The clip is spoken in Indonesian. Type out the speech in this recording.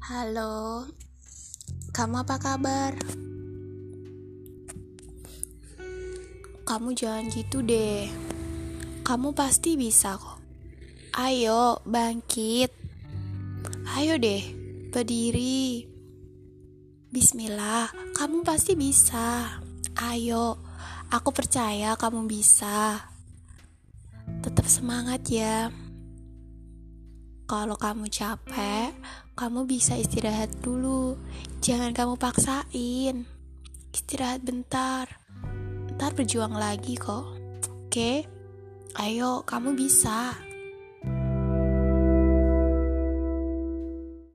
Halo, kamu apa kabar? Kamu jangan gitu deh. Kamu pasti bisa kok. Ayo, bangkit. Ayo deh, berdiri. Bismillah, kamu pasti bisa. Ayo, aku percaya kamu bisa. Tetap semangat ya. Kalau kamu capek, kamu bisa istirahat dulu. Jangan kamu paksain. Istirahat bentar. Ntar berjuang lagi kok. Oke? Ayo, kamu bisa.